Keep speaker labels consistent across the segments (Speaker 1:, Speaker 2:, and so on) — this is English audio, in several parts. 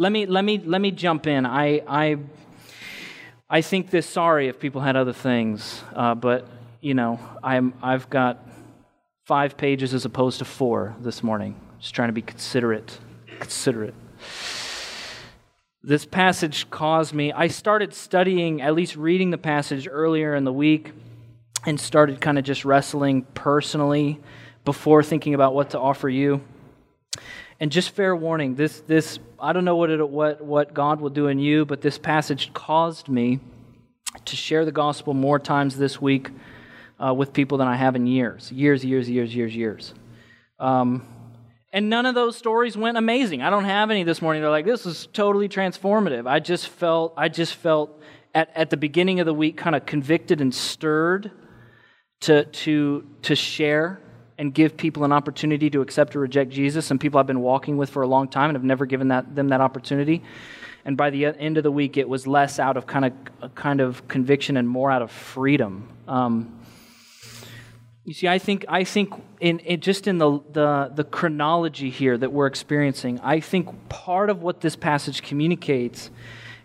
Speaker 1: Let me let me let me jump in. I I I think this sorry if people had other things, uh, but you know I'm I've got five pages as opposed to four this morning. Just trying to be considerate, considerate. This passage caused me. I started studying, at least reading the passage earlier in the week, and started kind of just wrestling personally before thinking about what to offer you. And just fair warning, this, this I don't know what, it, what, what God will do in you, but this passage caused me to share the gospel more times this week uh, with people than I have in years. Years, years, years, years, years. Um, and none of those stories went amazing. I don't have any this morning. They're like, this is totally transformative. I just felt, I just felt at, at the beginning of the week kind of convicted and stirred to, to, to share and give people an opportunity to accept or reject Jesus. Some people I've been walking with for a long time and have never given that, them that opportunity. And by the end of the week, it was less out of kind of, kind of conviction and more out of freedom. Um, you see, I think, I think in, in, just in the, the, the chronology here that we're experiencing, I think part of what this passage communicates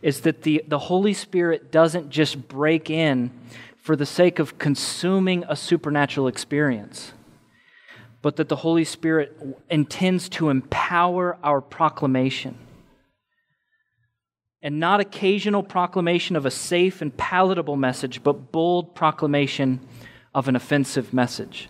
Speaker 1: is that the, the Holy Spirit doesn't just break in for the sake of consuming a supernatural experience but that the Holy Spirit intends to empower our proclamation. And not occasional proclamation of a safe and palatable message, but bold proclamation of an offensive message.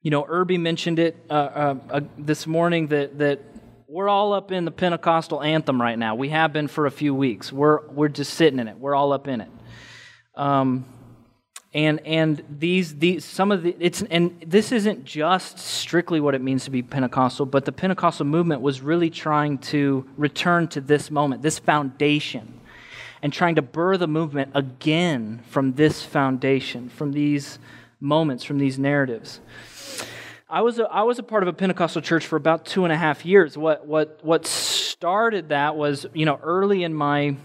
Speaker 1: You know, Irby mentioned it uh, uh, uh, this morning that, that we're all up in the Pentecostal anthem right now. We have been for a few weeks. We're, we're just sitting in it, we're all up in it. Um, and and these these some of the it's and this isn't just strictly what it means to be Pentecostal, but the Pentecostal movement was really trying to return to this moment, this foundation, and trying to burr the movement again from this foundation, from these moments, from these narratives. I was a, I was a part of a Pentecostal church for about two and a half years. What what what started that was you know early in my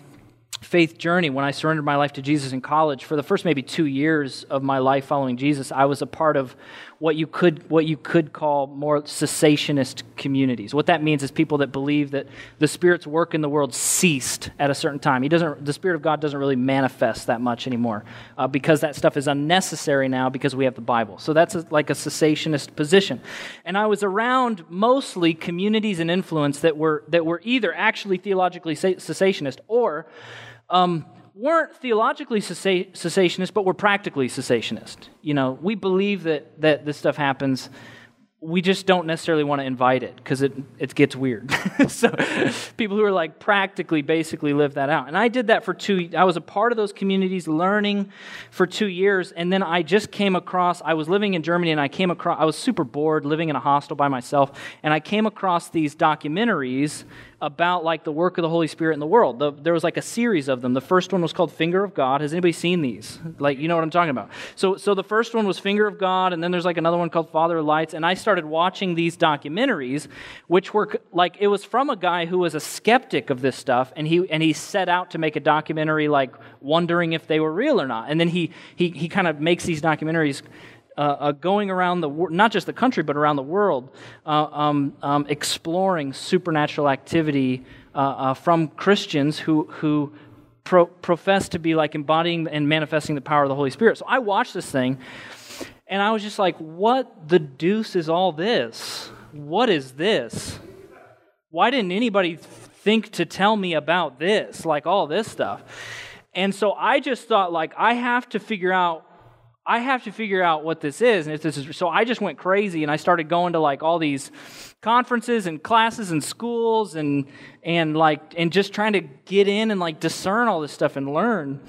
Speaker 1: faith journey when I surrendered my life to Jesus in college. For the first maybe two years of my life following Jesus, I was a part of what you could what you could call more cessationist communities. What that means is people that believe that the Spirit's work in the world ceased at a certain time. He doesn't. The Spirit of God doesn't really manifest that much anymore uh, because that stuff is unnecessary now because we have the Bible. So that's a, like a cessationist position. And I was around mostly communities and influence that were that were either actually theologically cessationist or um, weren't theologically cessationist, but were practically cessationist. You know, we believe that, that this stuff happens we just don't necessarily want to invite it because it, it gets weird. so people who are like practically basically live that out. And I did that for two, I was a part of those communities learning for two years. And then I just came across, I was living in Germany and I came across, I was super bored living in a hostel by myself. And I came across these documentaries about like the work of the Holy Spirit in the world. The, there was like a series of them. The first one was called Finger of God. Has anybody seen these? Like, you know what I'm talking about. So, so the first one was Finger of God, and then there's like another one called Father of Lights. And I started watching these documentaries, which were like it was from a guy who was a skeptic of this stuff, and he and he set out to make a documentary, like wondering if they were real or not. And then he he he kind of makes these documentaries uh, uh, going around the world, not just the country, but around the world, uh, um, um, exploring supernatural activity uh, from Christians who, who pro- profess to be like embodying and manifesting the power of the Holy Spirit. So I watched this thing, and I was just like, what the deuce is all this? What is this? Why didn't anybody think to tell me about this, like all this stuff? And so I just thought, like, I have to figure out I have to figure out what this is. And if this is so I just went crazy and I started going to like all these conferences and classes and schools and and like and just trying to get in and like discern all this stuff and learn.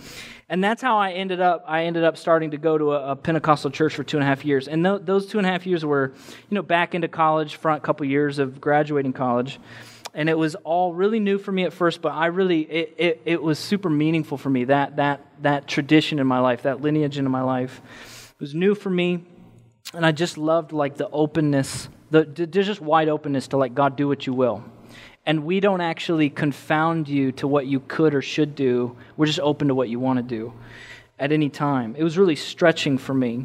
Speaker 1: And that's how I ended up. I ended up starting to go to a, a Pentecostal church for two and a half years. And th- those two and a half years were, you know, back into college, front couple years of graduating college and it was all really new for me at first but i really it, it, it, was super meaningful for me that that that tradition in my life that lineage in my life. It was new for me and i just loved like the openness the there's just wide openness to like god do what you will. And we don't actually confound you to what you could or should do. We're just open to what you want to do at any time. It was really stretching for me.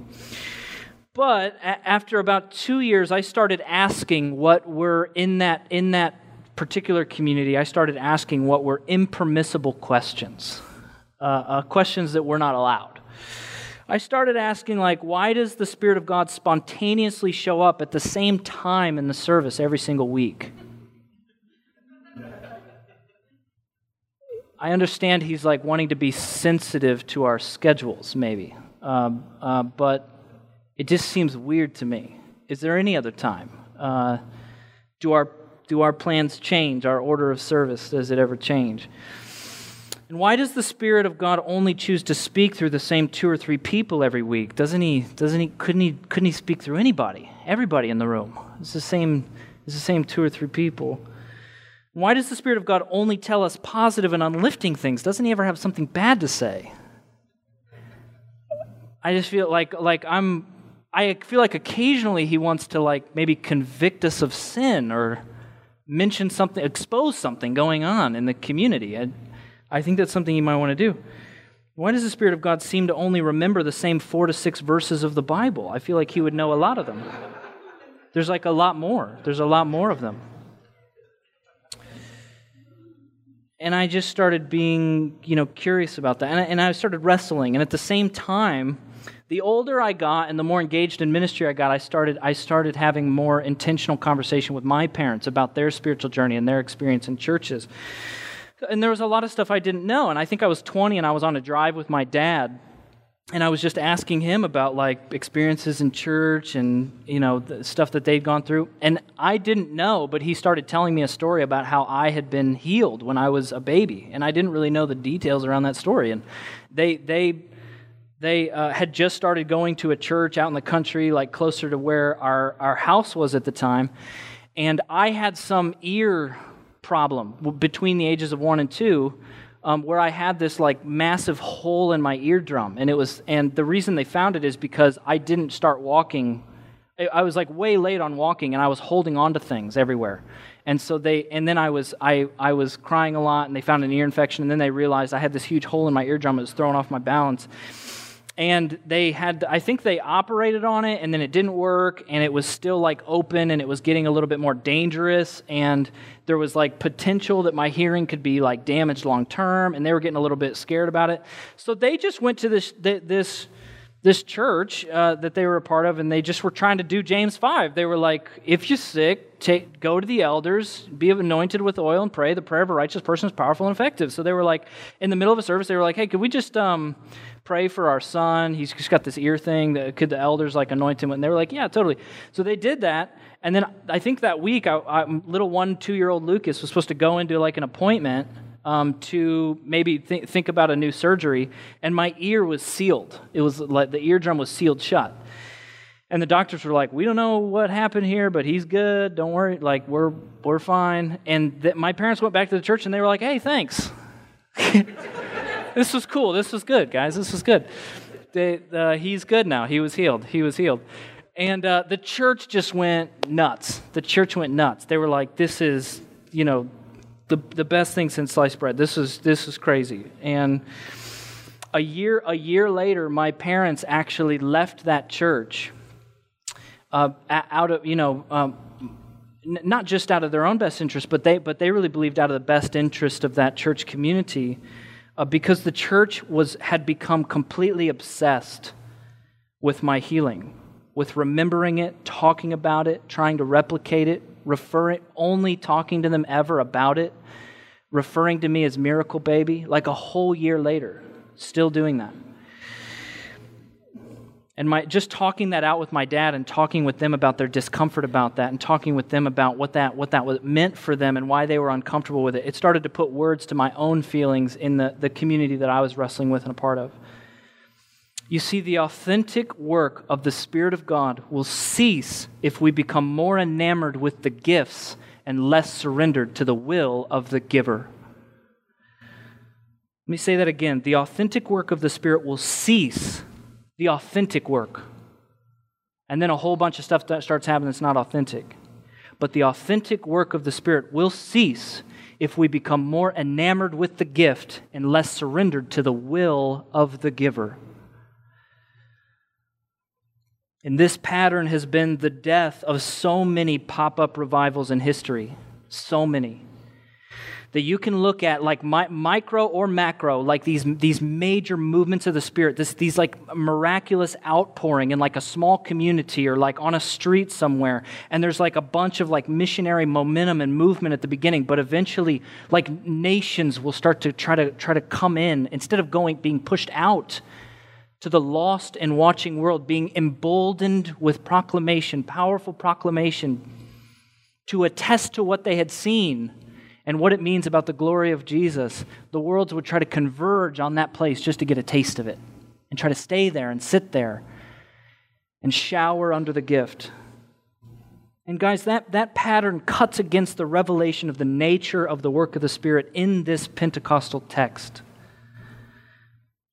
Speaker 1: But after about two years i started asking what were in that in that particular community, I started asking what were impermissible questions, uh, uh, questions that were not allowed. I started asking, like, why does the Spirit of God spontaneously show up at the same time in the service every single week? I understand he's like wanting to be sensitive to our schedules, maybe, um, uh, but it just seems weird to me. Is there any other time? Uh, do our do our plans change? Our order of service does it ever change? And why does the Spirit of God only choose to speak through the same two or three people every week? Doesn't he? Doesn't he? Couldn't he? Couldn't he speak through anybody? Everybody in the room. It's the same. It's the same two or three people. Why does the Spirit of God only tell us positive and uplifting things? Doesn't he ever have something bad to say? I just feel like like I'm I feel like occasionally he wants to like maybe convict us of sin or mention something, expose something going on in the community. I, I think that's something you might want to do. Why does the Spirit of God seem to only remember the same four to six verses of the Bible? I feel like He would know a lot of them. There's like a lot more. There's a lot more of them. And I just started being, you know, curious about that. And I, and I started wrestling. And at the same time, the older I got and the more engaged in ministry I got, I started, I started having more intentional conversation with my parents about their spiritual journey and their experience in churches. And there was a lot of stuff I didn't know. And I think I was 20 and I was on a drive with my dad. And I was just asking him about like experiences in church and you know the stuff that they'd gone through. And I didn't know, but he started telling me a story about how I had been healed when I was a baby, and I didn't really know the details around that story. And they they they uh, had just started going to a church out in the country, like closer to where our, our house was at the time. And I had some ear problem between the ages of one and two. Um, where I had this like massive hole in my eardrum, and it was, and the reason they found it is because I didn't start walking. I was like way late on walking, and I was holding on to things everywhere, and so they, and then I was, I, I was crying a lot, and they found an ear infection, and then they realized I had this huge hole in my eardrum. It was throwing off my balance, and they had i think they operated on it and then it didn't work and it was still like open and it was getting a little bit more dangerous and there was like potential that my hearing could be like damaged long term and they were getting a little bit scared about it. So they just went to this this this church uh, that they were a part of and they just were trying to do james 5 they were like if you're sick take, go to the elders be anointed with oil and pray the prayer of a righteous person is powerful and effective. So they were like in the middle of a service they were like hey could we just um, pray for our son. He's just got this ear thing. That, could the elders like anoint him? And they were like, yeah, totally. So they did that. And then I think that week, I, I, little one, two year old Lucas was supposed to go into like an appointment um, to maybe th- think about a new surgery. And my ear was sealed. It was like the eardrum was sealed shut. And the doctors were like, "We don't know what happened here, but he's good. Don't worry. Like we're we're fine." And th- my parents went back to the church and they were like, "Hey, thanks." this was cool. This was good, guys. This was good. They, uh, he's good now. He was healed. He was healed. And uh, the church just went nuts. The church went nuts. They were like, this is, you know, the, the best thing since sliced bread. This is, this is crazy. And a year, a year later, my parents actually left that church uh, out of, you know, um, not just out of their own best interest, but they, but they really believed out of the best interest of that church community uh, because the church was, had become completely obsessed with my healing, with remembering it, talking about it, trying to replicate it, referring, only talking to them ever about it, referring to me as miracle baby, like a whole year later, still doing that and my just talking that out with my dad and talking with them about their discomfort about that and talking with them about what that what that was, meant for them and why they were uncomfortable with it it started to put words to my own feelings in the, the community that i was wrestling with and a part of. You see the authentic work of the spirit of god will cease if we become more enamored with the gifts and less surrendered to the will of the giver. Let me say that again. The authentic work of the spirit will cease the authentic work. And then a whole bunch of stuff that starts happening that's not authentic. But the authentic work of the Spirit will cease if we become more enamored with the gift and less surrendered to the will of the giver. And this pattern has been the death of so many pop up revivals in history. So many. That you can look at like mi- micro or macro like these these major movements of the spirit this these like miraculous outpouring in like a small community or like on a street somewhere and there's like a bunch of like missionary momentum and movement at the beginning but eventually like nations will start to try to try to come in instead of going being pushed out to the lost and watching world being emboldened with proclamation powerful proclamation to attest to what they had seen and what it means about the glory of Jesus, the worlds would try to converge on that place just to get a taste of it and try to stay there and sit there and shower under the gift. And guys, that, that pattern cuts against the revelation of the nature of the work of the Spirit in this Pentecostal text.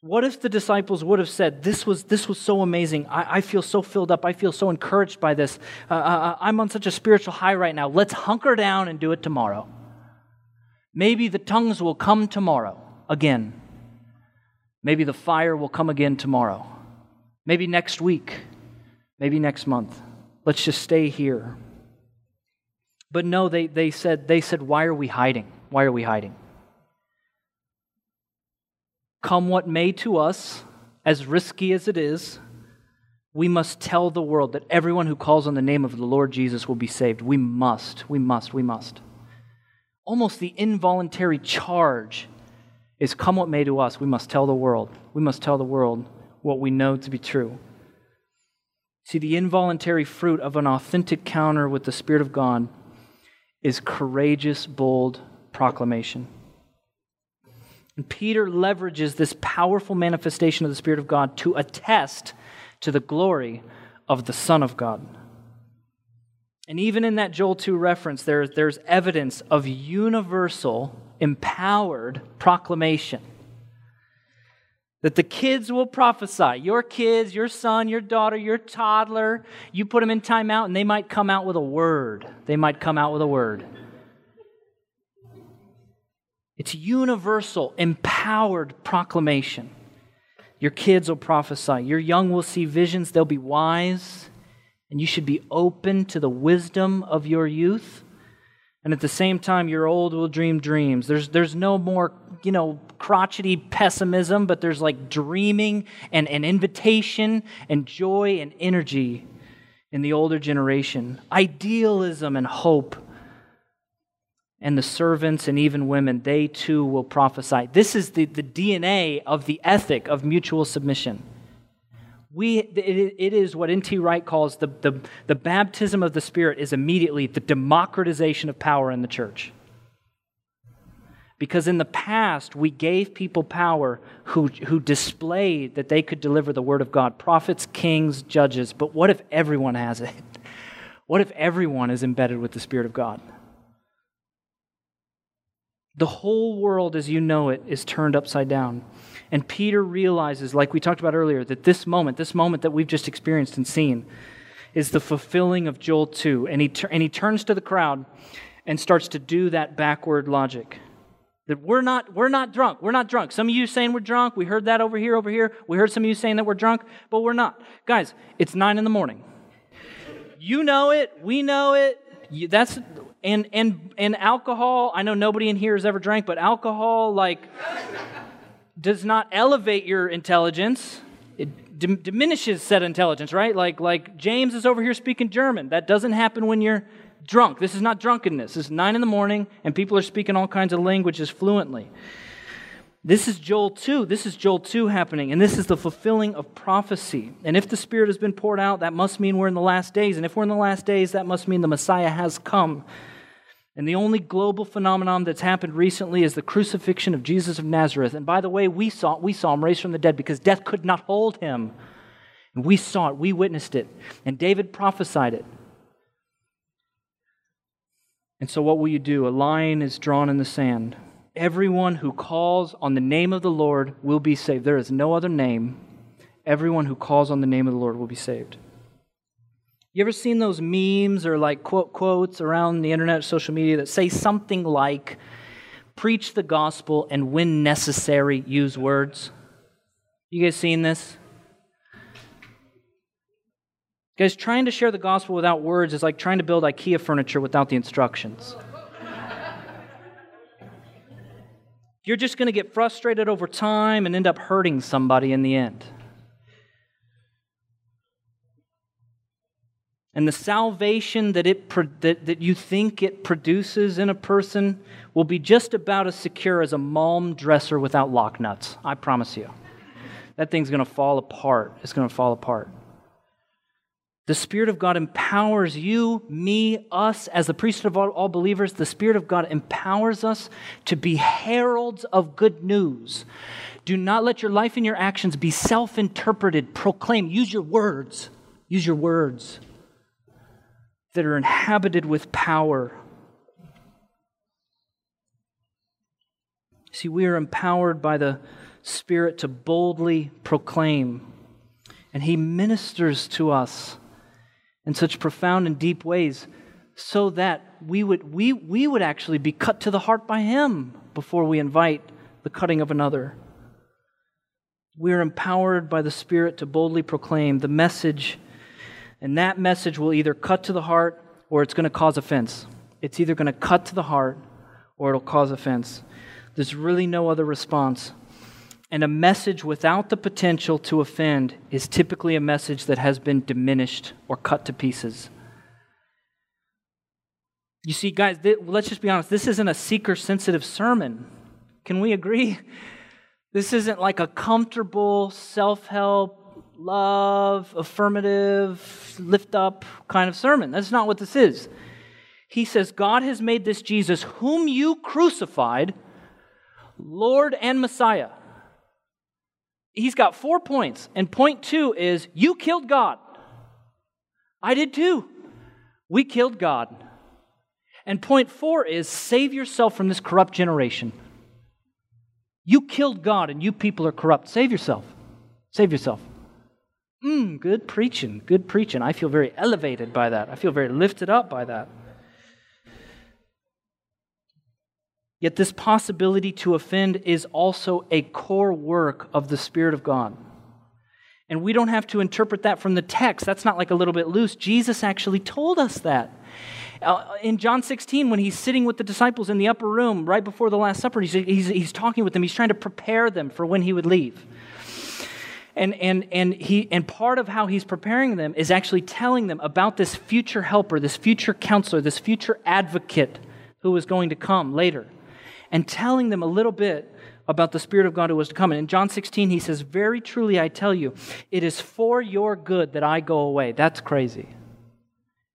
Speaker 1: What if the disciples would have said, This was, this was so amazing. I, I feel so filled up. I feel so encouraged by this. Uh, uh, uh I'm on such a spiritual high right now. Let's hunker down and do it tomorrow. Maybe the tongues will come tomorrow again. Maybe the fire will come again tomorrow. Maybe next week. Maybe next month. Let's just stay here. But no, they, they, said, they said, Why are we hiding? Why are we hiding? Come what may to us, as risky as it is, we must tell the world that everyone who calls on the name of the Lord Jesus will be saved. We must, we must, we must almost the involuntary charge is come what may to us, we must tell the world. We must tell the world what we know to be true. See, the involuntary fruit of an authentic counter with the Spirit of God is courageous, bold proclamation. And Peter leverages this powerful manifestation of the Spirit of God to attest to the glory of the Son of God. And even in that Joel 2 reference, there, there's evidence of universal, empowered proclamation. That the kids will prophesy. Your kids, your son, your daughter, your toddler, you put them in timeout and they might come out with a word. They might come out with a word. It's universal, empowered proclamation. Your kids will prophesy. Your young will see visions. They'll be wise and you should be open to the wisdom of your youth. And at the same time, your old will dream dreams. There's, there's no more, you know, crotchety pessimism, but there's like dreaming and, and invitation and joy and energy in the older generation. Idealism and hope. And the servants and even women, they too will prophesy. This is the, the DNA of the ethic of mutual submission. We, it, it is what N.T. Wright calls the, the, the baptism of the Spirit is immediately the democratization of power in the church. Because in the past, we gave people power who, who displayed that they could deliver the word of God prophets, kings, judges. But what if everyone has it? What if everyone is embedded with the Spirit of God? The whole world as you know it is turned upside down. And Peter realizes, like we talked about earlier, that this moment, this moment that we've just experienced and seen, is the fulfilling of Joel 2. And he, and he turns to the crowd and starts to do that backward logic. That we're not, we're not drunk. We're not drunk. Some of you saying we're drunk. We heard that over here, over here. We heard some of you saying that we're drunk, but we're not. Guys, it's nine in the morning. You know it. We know it. You, that's and and and alcohol. I know nobody in here has ever drank, but alcohol, like does not elevate your intelligence. It d- diminishes said intelligence, right? Like, like James is over here speaking German. That doesn't happen when you're drunk. This is not drunkenness. It's nine in the morning, and people are speaking all kinds of languages fluently. This is Joel 2. This is Joel 2 happening, and this is the fulfilling of prophecy. And if the Spirit has been poured out, that must mean we're in the last days. And if we're in the last days, that must mean the Messiah has come. And the only global phenomenon that's happened recently is the crucifixion of Jesus of Nazareth. And by the way, we saw, we saw him raised from the dead because death could not hold him. And we saw it, we witnessed it. And David prophesied it. And so, what will you do? A line is drawn in the sand. Everyone who calls on the name of the Lord will be saved. There is no other name. Everyone who calls on the name of the Lord will be saved. You ever seen those memes or like quote quotes around the internet, social media that say something like, preach the gospel and when necessary, use words? You guys seen this? Guys, trying to share the gospel without words is like trying to build IKEA furniture without the instructions. You're just going to get frustrated over time and end up hurting somebody in the end. And the salvation that, it, that, that you think it produces in a person will be just about as secure as a Malm dresser without lock nuts. I promise you. That thing's going to fall apart. It's going to fall apart. The Spirit of God empowers you, me, us, as the priesthood of all, all, believers. The Spirit of God empowers us to be heralds of good news. Do not let your life and your actions be self interpreted. Proclaim. Use your words. Use your words that are inhabited with power. See, we are empowered by the Spirit to boldly proclaim, and He ministers to us in such profound and deep ways so that we would, we, we would actually be cut to the heart by Him before we invite the cutting of another. We are empowered by the Spirit to boldly proclaim the message and that message will either cut to the heart or it's going to cause offense. It's either going to cut to the heart or it'll cause offense. There's really no other response. And a message without the potential to offend is typically a message that has been diminished or cut to pieces. You see, guys, th- let's just be honest. This isn't a seeker sensitive sermon. Can we agree? This isn't like a comfortable self help, love, affirmative, lift up kind of sermon. That's not what this is. He says, God has made this Jesus, whom you crucified, Lord and Messiah. He's got four points. And point two is, you killed God. I did too. We killed God. And point four is, save yourself from this corrupt generation. You killed God and you people are corrupt. Save yourself. Save yourself. Mmm, good preaching, good preaching. I feel very elevated by that. I feel very lifted up by that. Yet, this possibility to offend is also a core work of the Spirit of God. And we don't have to interpret that from the text. That's not like a little bit loose. Jesus actually told us that. Uh, in John 16, when he's sitting with the disciples in the upper room right before the Last Supper, he's, he's, he's talking with them. He's trying to prepare them for when he would leave. And, and, and, he, and part of how he's preparing them is actually telling them about this future helper, this future counselor, this future advocate who is going to come later, and telling them a little bit about the Spirit of God who was to come. And in John 16, he says, Very truly I tell you, it is for your good that I go away. That's crazy.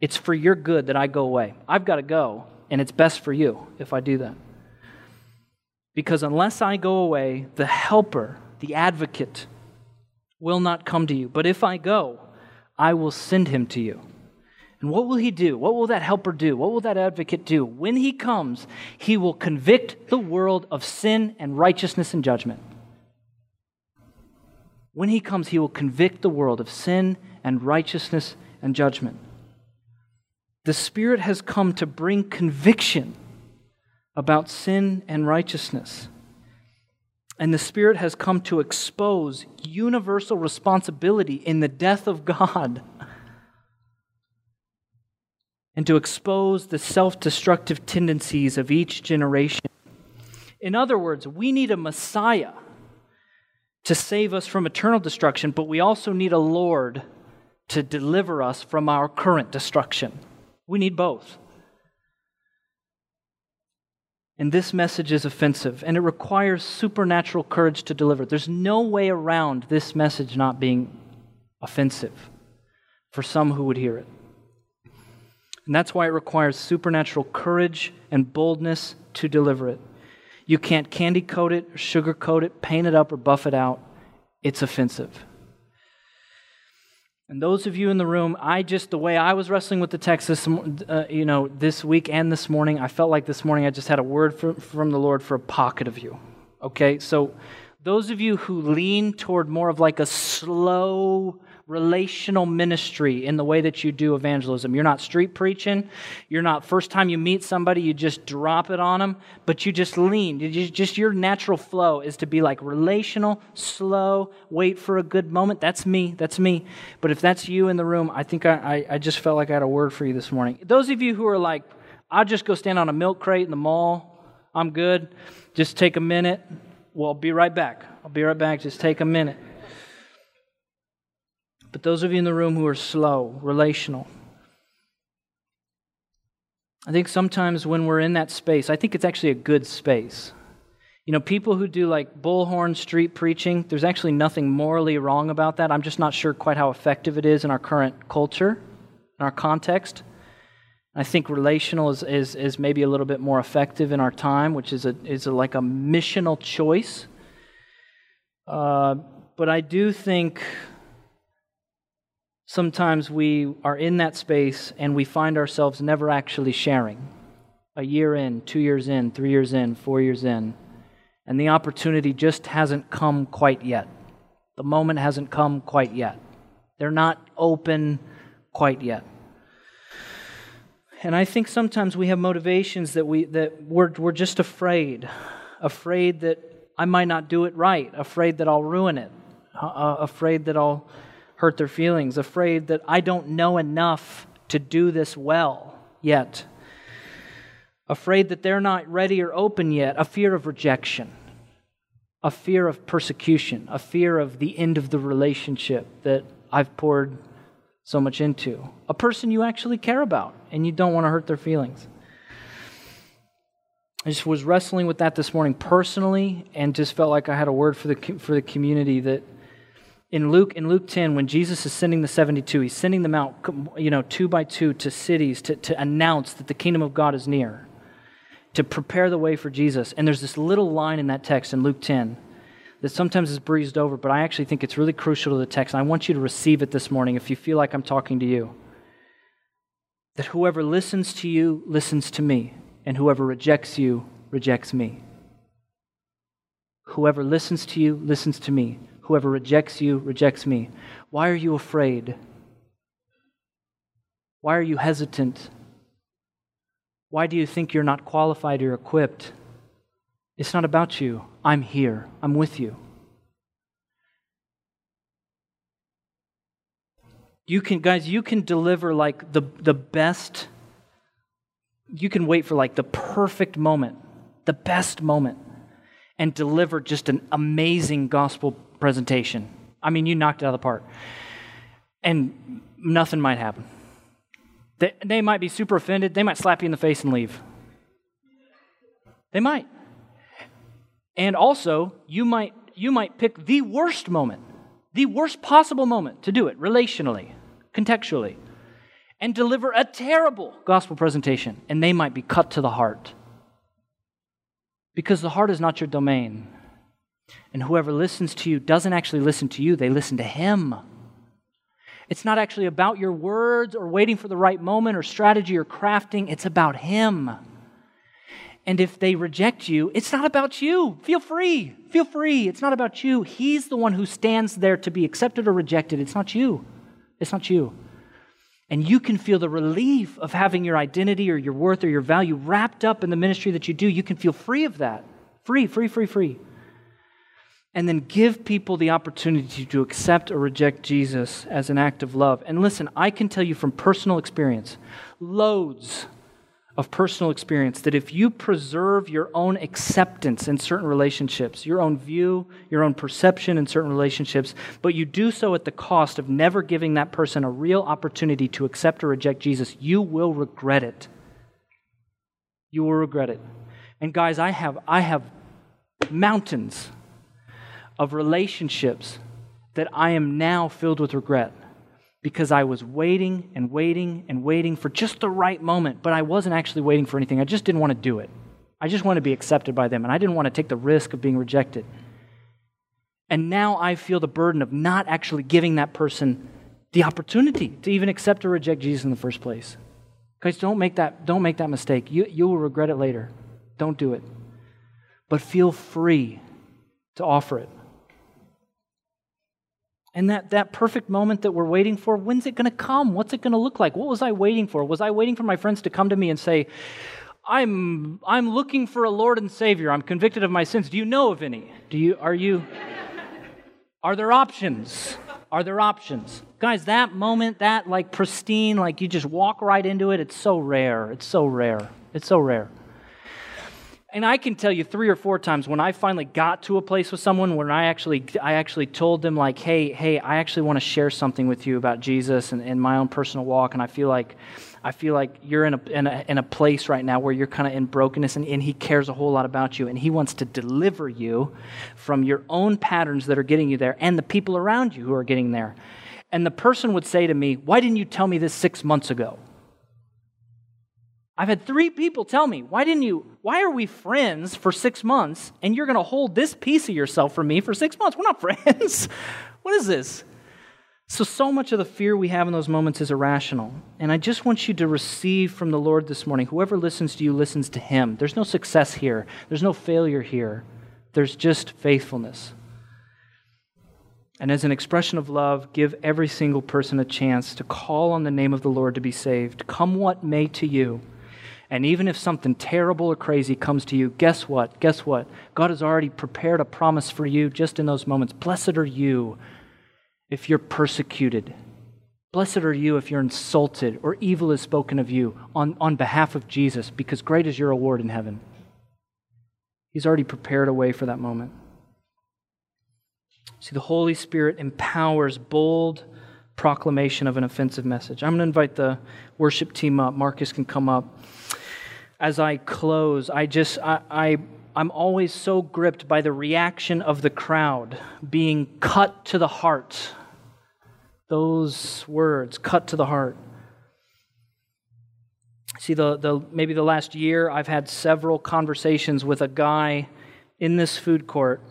Speaker 1: It's for your good that I go away. I've got to go, and it's best for you if I do that. Because unless I go away, the helper, the advocate, will not come to you. But if I go, I will send him to you. And what will he do? What will that helper do? What will that advocate do? When he comes, he will convict the world of sin and righteousness and judgment. When he comes, he will convict the world of sin and righteousness and judgment. The Spirit has come to bring conviction about sin and righteousness. And the Spirit has come to expose universal responsibility in the death of God and to expose the self destructive tendencies of each generation. In other words, we need a Messiah to save us from eternal destruction, but we also need a Lord to deliver us from our current destruction. We need both. And this message is offensive, and it requires supernatural courage to deliver. it. There's no way around this message not being offensive for some who would hear it. And that's why it requires supernatural courage and boldness to deliver it. You can't candy coat it, sugar coat it, paint it up, or buff it out. It's offensive. And those of you in the room, I just, the way I was wrestling with the text this, uh, you know, this week and this morning, I felt like this morning I just had a word from, from the Lord for a pocket of you. Okay? So, those of you who lean toward more of like a slow, relational ministry in the way that you do evangelism. You're not street preaching. You're not first time you meet somebody, you just drop it on them, but you just lean. You just, just your natural flow is to be like relational, slow, wait for a good moment. That's me. That's me. But if that's you in the room, I think I, I, I just felt like I had a word for you this morning. Those of you who are like, I'll just go stand on a milk crate in the mall I'm good. Just take a minute. Well, I'll be right back. I'll be right back. Just take a minute. But those of you in the room who are slow, relational, I think sometimes when we're in that space, I think it's actually a good space. You know, people who do like bullhorn street preaching, there's actually nothing morally wrong about that. I'm just not sure quite how effective it is in our current culture, in our context. I think relational is, is, is maybe a little bit more effective in our time, which is, a, is a, like a missional choice. Uh, but I do think sometimes we are in that space and we find ourselves never actually sharing. A year in, two years in, three years in, four years in, and the opportunity just hasn't come quite yet. The moment hasn't come quite yet. They're not open quite yet. And I think sometimes we have motivations that we that we're we're just afraid, afraid that I might not do it right, afraid that I'll ruin it, uh, uh afraid that I'll hurt their feelings, afraid that I don't know enough to do this well yet, afraid that they're not ready or open yet, a fear of rejection, a fear of persecution, a fear of the end of the relationship that I've poured so much into, a person you actually care about and you don't want to hurt their feelings. I just was wrestling with that this morning personally and just felt like I had a word for the, for the community that in Luke in Luke 10 when Jesus is sending the 72 he's sending them out you know two by two to cities to, to announce that the kingdom of God is near to prepare the way for Jesus. And there's this little line in that text in Luke 10 that sometimes is breezed over but I actually think it's really crucial to the text and I want you to receive it this morning if you feel like I'm talking to you. That whoever listens to you listens to me and whoever rejects you rejects me. Whoever listens to you listens to me Whoever rejects you rejects me. Why are you afraid? Why are you hesitant? Why do you think you're not qualified or equipped? It's not about you. I'm here. I'm with you. You can, guys, you can deliver like the, the best, you can wait for like the perfect moment, the best moment, and deliver just an amazing gospel presentation. I mean, you knocked it out of the park. And nothing might happen. They, they might be super offended. They might slap you in the face and leave. They might. And also, you might, you might pick the worst moment, the worst possible moment to do it relationally, contextually, and deliver a terrible gospel presentation. And they might be cut to the heart. Because the heart is not your domain. And whoever listens to you doesn't actually listen to you, they listen to him. It's not actually about your words or waiting for the right moment or strategy or crafting, it's about him. And if they reject you, it's not about you. Feel free. Feel free. It's not about you. He's the one who stands there to be accepted or rejected. It's not you. It's not you. And you can feel the relief of having your identity or your worth or your value wrapped up in the ministry that you do. You can feel free of that. Free, free, free, free and then give people the opportunity to accept or reject Jesus as an act of love. And listen, I can tell you from personal experience, loads of personal experience, that if you preserve your own acceptance in certain relationships, your own view, your own perception in certain relationships, but you do so at the cost of never giving that person a real opportunity to accept or reject Jesus, you will regret it. You will regret it. And guys, I have I have mountains of relationships that I am now filled with regret because I was waiting and waiting and waiting for just the right moment, but I wasn't actually waiting for anything. I just didn't want to do it. I just wanted to be accepted by them, and I didn't want to take the risk of being rejected. And now I feel the burden of not actually giving that person the opportunity to even accept or reject Jesus in the first place. Guys, don't make that, don't make that mistake. You, you will regret it later. Don't do it. But feel free to offer it. And that, that perfect moment that we're waiting for, when's it going to come? What's it going to look like? What was I waiting for? Was I waiting for my friends to come to me and say, I'm, I'm looking for a Lord and Savior. I'm convicted of my sins. Do you know of any? Do you, are you, are there options? Are there options? Guys, that moment, that like pristine, like you just walk right into it, it's so rare. It's so rare. It's so rare. And I can tell you three or four times when I finally got to a place with someone when I actually, I actually told them, like, hey, hey, I actually want to share something with you about Jesus and, and my own personal walk. And I feel like, I feel like you're in a, in a, in a place right now where you're kind of in brokenness and, and He cares a whole lot about you. And He wants to deliver you from your own patterns that are getting you there and the people around you who are getting there. And the person would say to me, Why didn't you tell me this six months ago? I've had three people tell me, why didn't you, why are we friends for six months and you're going to hold this piece of yourself from me for six months? We're not friends. what is this? So, so much of the fear we have in those moments is irrational. And I just want you to receive from the Lord this morning. Whoever listens to you listens to Him. There's no success here, there's no failure here. There's just faithfulness. And as an expression of love, give every single person a chance to call on the name of the Lord to be saved. Come what may to you. And even if something terrible or crazy comes to you, guess what? Guess what? God has already prepared a promise for you just in those moments. Blessed are you if you're persecuted. Blessed are you if you're insulted or evil is spoken of you on, on behalf of Jesus, because great is your reward in heaven. He's already prepared a way for that moment. See, the Holy Spirit empowers bold proclamation of an offensive message. I'm going to invite the worship team up. Marcus can come up. As I close, I just, I, I I'm always so gripped by the reaction of the crowd being cut to the heart. Those words, cut to the heart. See, the, the, maybe the last year, I've had several conversations with a guy in this food court.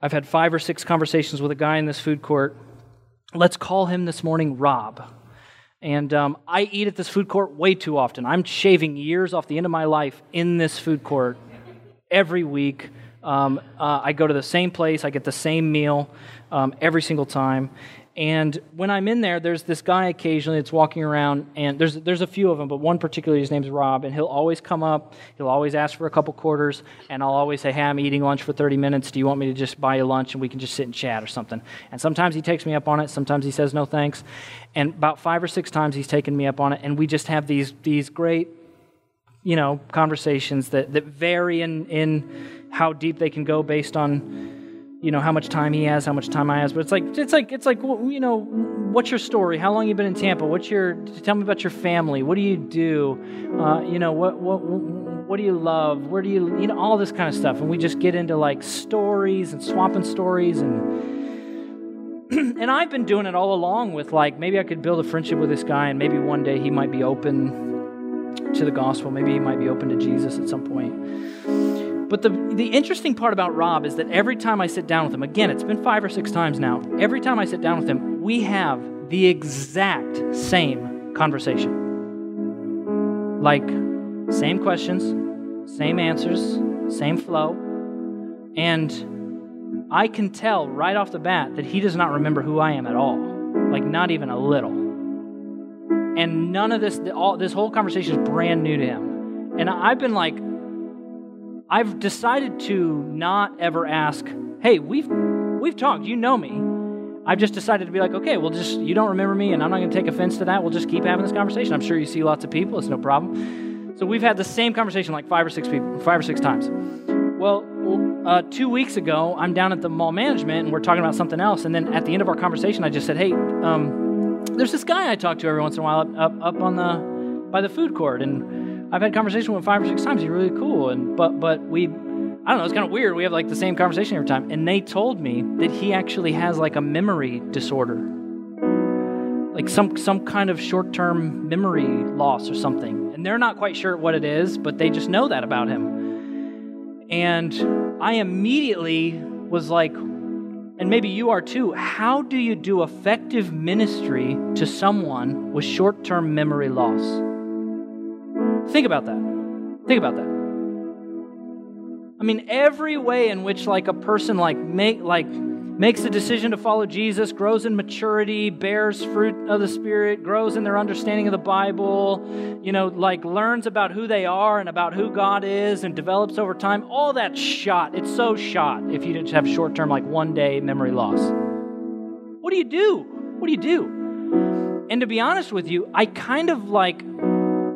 Speaker 1: I've had five or six conversations with a guy in this food court. Let's call him this morning Rob. And um, I eat at this food court way too often. I'm shaving years off the end of my life in this food court every week. Um, uh, I go to the same place, I get the same meal um, every single time. And when I'm in there, there's this guy occasionally that's walking around, and there's, there's a few of them, but one particularly, his name's Rob, and he'll always come up, he'll always ask for a couple quarters, and I'll always say, Hey, I'm eating lunch for 30 minutes. Do you want me to just buy you lunch and we can just sit and chat or something? And sometimes he takes me up on it, sometimes he says no thanks. And about five or six times he's taken me up on it, and we just have these, these great, you know, conversations that, that vary in, in how deep they can go based on you know how much time he has, how much time I has. But it's like it's like it's like you know, what's your story? How long you been in Tampa? What's your tell me about your family? What do you do? Uh, you know what what what do you love? Where do you you know all this kind of stuff? And we just get into like stories and swapping stories and and I've been doing it all along with like maybe I could build a friendship with this guy and maybe one day he might be open to the gospel. Maybe he might be open to Jesus at some point. But the, the interesting part about Rob is that every time I sit down with him, again, it's been five or six times now, every time I sit down with him, we have the exact same conversation. Like, same questions, same answers, same flow. And I can tell right off the bat that he does not remember who I am at all. Like, not even a little. And none of this, all, this whole conversation is brand new to him. And I've been like, I've decided to not ever ask, hey, we've, we've talked, you know me. I've just decided to be like, okay, well, just, you don't remember me, and I'm not going to take offense to that. We'll just keep having this conversation. I'm sure you see lots of people, it's no problem. So we've had the same conversation like five or six people, five or six times. Well, uh, two weeks ago, I'm down at the mall management, and we're talking about something else. And then at the end of our conversation, I just said, hey, um, there's this guy I talk to every once in a while up, up, up on the, by the food court, and I've had conversation with five or six times. He's really cool, and but but we, I don't know. It's kind of weird. We have like the same conversation every time, and they told me that he actually has like a memory disorder, like some some kind of short-term memory loss or something, and they're not quite sure what it is, but they just know that about him. And I immediately was like, and maybe you are too. How do you do effective ministry to someone with short term memory loss? Think about that. Think about that. I mean, every way in which like a person like make like makes a decision to follow Jesus, grows in maturity, bears fruit of the Spirit, grows in their understanding of the Bible, you know, like learns about who they are and about who God is and develops over time, all that shot. It's so shot if you just have short term, like one day memory loss. What do you do? What do you do? And to be honest with you, I kind of like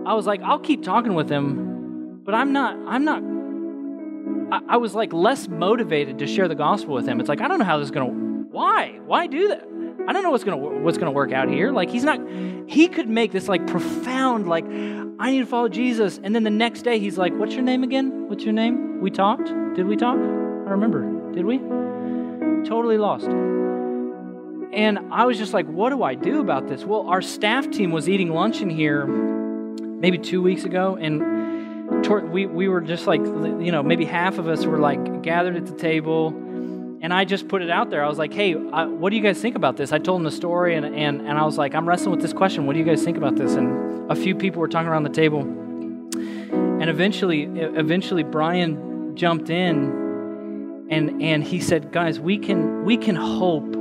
Speaker 1: I was like, I'll keep talking with him, but I'm not, I'm not, I, I was like less motivated to share the gospel with him. It's like, I don't know how this is going to, why? Why do that? I don't know what's going to, what's going to work out here. Like, he's not, he could make this like profound, like, I need to follow Jesus. And then the next day he's like, what's your name again? What's your name? We talked? Did we talk? I remember. Did we? Totally lost. And I was just like, what do I do about this? Well, our staff team was eating lunch in here maybe two weeks ago, and we, we were just like, you know, maybe half of us were like gathered at the table. And I just put it out there. I was like, hey, I, what do you guys think about this? I told them the story, and, and, and I was like, I'm wrestling with this question. What do you guys think about this? And a few people were talking around the table. And eventually, eventually, Brian jumped in and, and he said, guys, we can, we can hope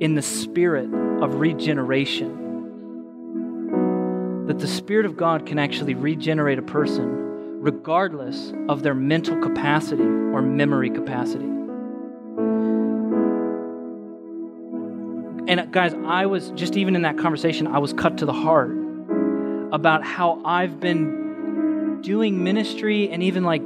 Speaker 1: in the spirit of regeneration. That the Spirit of God can actually regenerate a person regardless of their mental capacity or memory capacity. And guys, I was just even in that conversation, I was cut to the heart about how I've been doing ministry and even like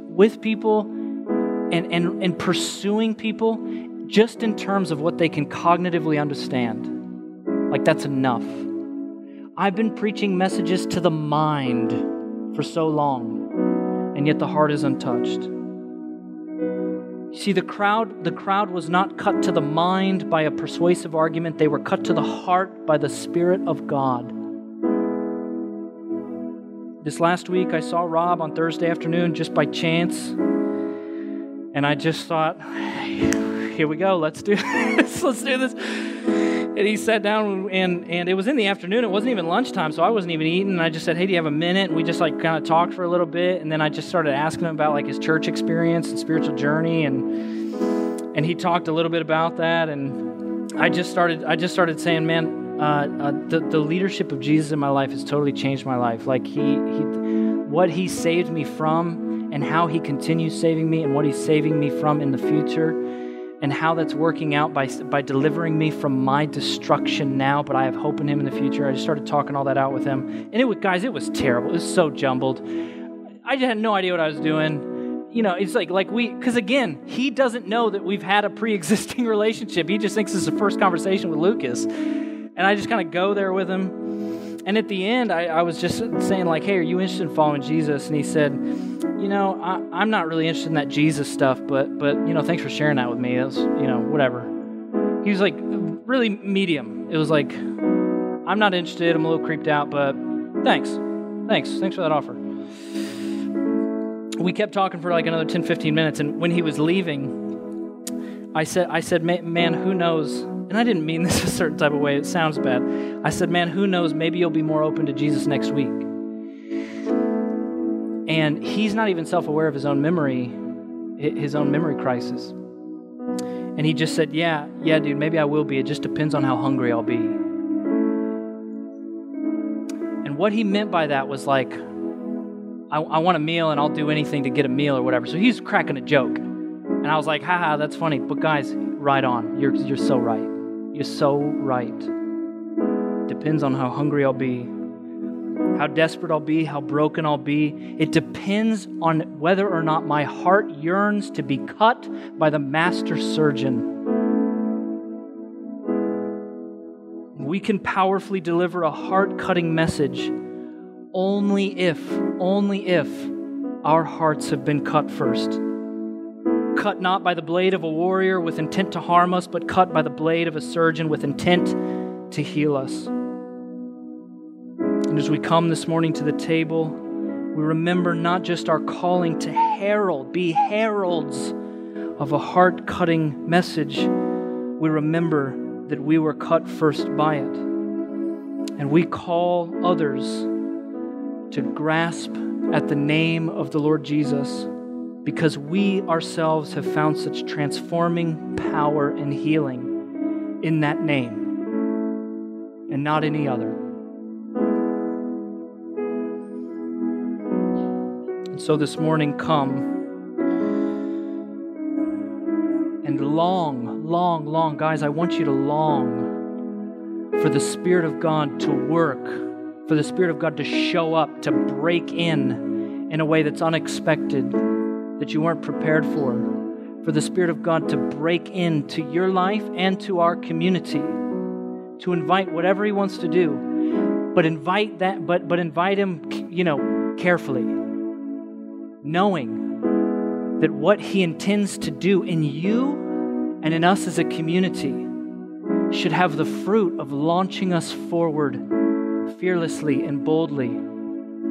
Speaker 1: with people and, and, and pursuing people just in terms of what they can cognitively understand. Like, that's enough. I've been preaching messages to the mind for so long, and yet the heart is untouched. See, the crowd, the crowd was not cut to the mind by a persuasive argument, they were cut to the heart by the Spirit of God. This last week, I saw Rob on Thursday afternoon just by chance, and I just thought, here we go. Let's do this. Let's do this. And he sat down, and, and it was in the afternoon. It wasn't even lunchtime, so I wasn't even eating. And I just said, hey, do you have a minute? And we just like kind of talked for a little bit. And then I just started asking him about like his church experience and spiritual journey. And, and he talked a little bit about that. And I just started, I just started saying, man, uh, uh, the, the leadership of Jesus in my life has totally changed my life. Like he, he, what he saved me from and how he continues saving me and what he's saving me from in the future and how that's working out by, by delivering me from my destruction now, but I have hope in him in the future. I just started talking all that out with him. And it was, guys, it was terrible. It was so jumbled. I just had no idea what I was doing. You know, it's like, like we, because again, he doesn't know that we've had a pre existing relationship. He just thinks it's the first conversation with Lucas. And I just kind of go there with him. And at the end, I, I, was just saying, like, hey, are you interested in following Jesus? And he said, you know, I, am not really interested in that Jesus stuff, but, but, you know, thanks for sharing that with me. Was, you know, whatever. He was like, really medium. It was like, I'm not interested. I'm a little creeped out, but thanks. Thanks. Thanks for that offer. We kept talking for like another 10, 15 minutes. And when he was leaving, I said, I said, man, who knows and I didn't mean this a certain type of way, it sounds bad. I said, Man, who knows? Maybe you'll be more open to Jesus next week. And he's not even self aware of his own memory, his own memory crisis. And he just said, Yeah, yeah, dude, maybe I will be. It just depends on how hungry I'll be. And what he meant by that was like, I, I want a meal and I'll do anything to get a meal or whatever. So he's cracking a joke. And I was like, haha, that's funny. But guys, right on. You're, you're so right. You're so right. Depends on how hungry I'll be, how desperate I'll be, how broken I'll be. It depends on whether or not my heart yearns to be cut by the master surgeon. We can powerfully deliver a heart cutting message only if, only if our hearts have been cut first cut not by the blade of a warrior with intent to harm us, but cut by the blade of a surgeon with intent to heal us. And as we come this morning to the table, we remember not just our calling to herald, be heralds of a heart cutting message, we remember that we were cut first by it. And we call others to grasp at the name of the Lord Jesus because we ourselves have found such transforming power and healing in that name and not any other. And so this morning, come and long, long, long, guys, I want you to long for the Spirit of God to work, for the Spirit of God to show up, to break in in a way that's unexpected that you weren't prepared for, for the Spirit of God to break into your life and to our community, to invite whatever He wants to do, but invite that, but but invite Him, you know, carefully, knowing that what He intends to do in you and in us as a community should have the fruit of launching us forward fearlessly and boldly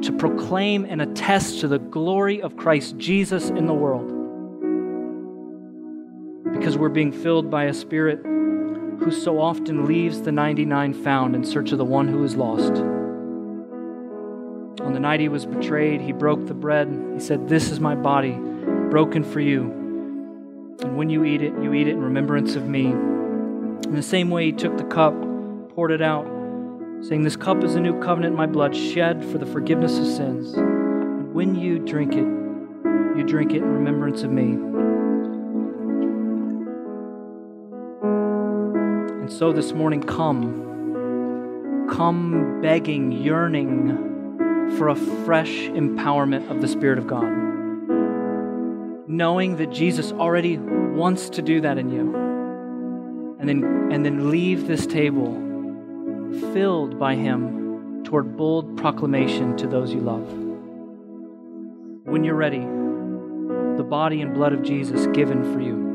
Speaker 1: to proclaim and attest to the glory of Christ Jesus in the world. Because we're being filled by a Spirit who so often leaves the 99 found in search of the one who is lost. On the night he was betrayed, he broke the bread. He said, This is my body, broken for you. And when you eat it, you eat it in remembrance of me. In the same way, he took the cup, poured it out, saying, This cup is a new covenant my blood, shed for the forgiveness of sins. And when you drink it, you drink it in remembrance of me. And so this morning, come. Come begging, yearning for a fresh empowerment of the Spirit of God. Knowing that Jesus already wants to do that in you and then, and then leave this table filled by Him toward bold proclamation to those you love. When you're ready, the body and blood of Jesus given for you.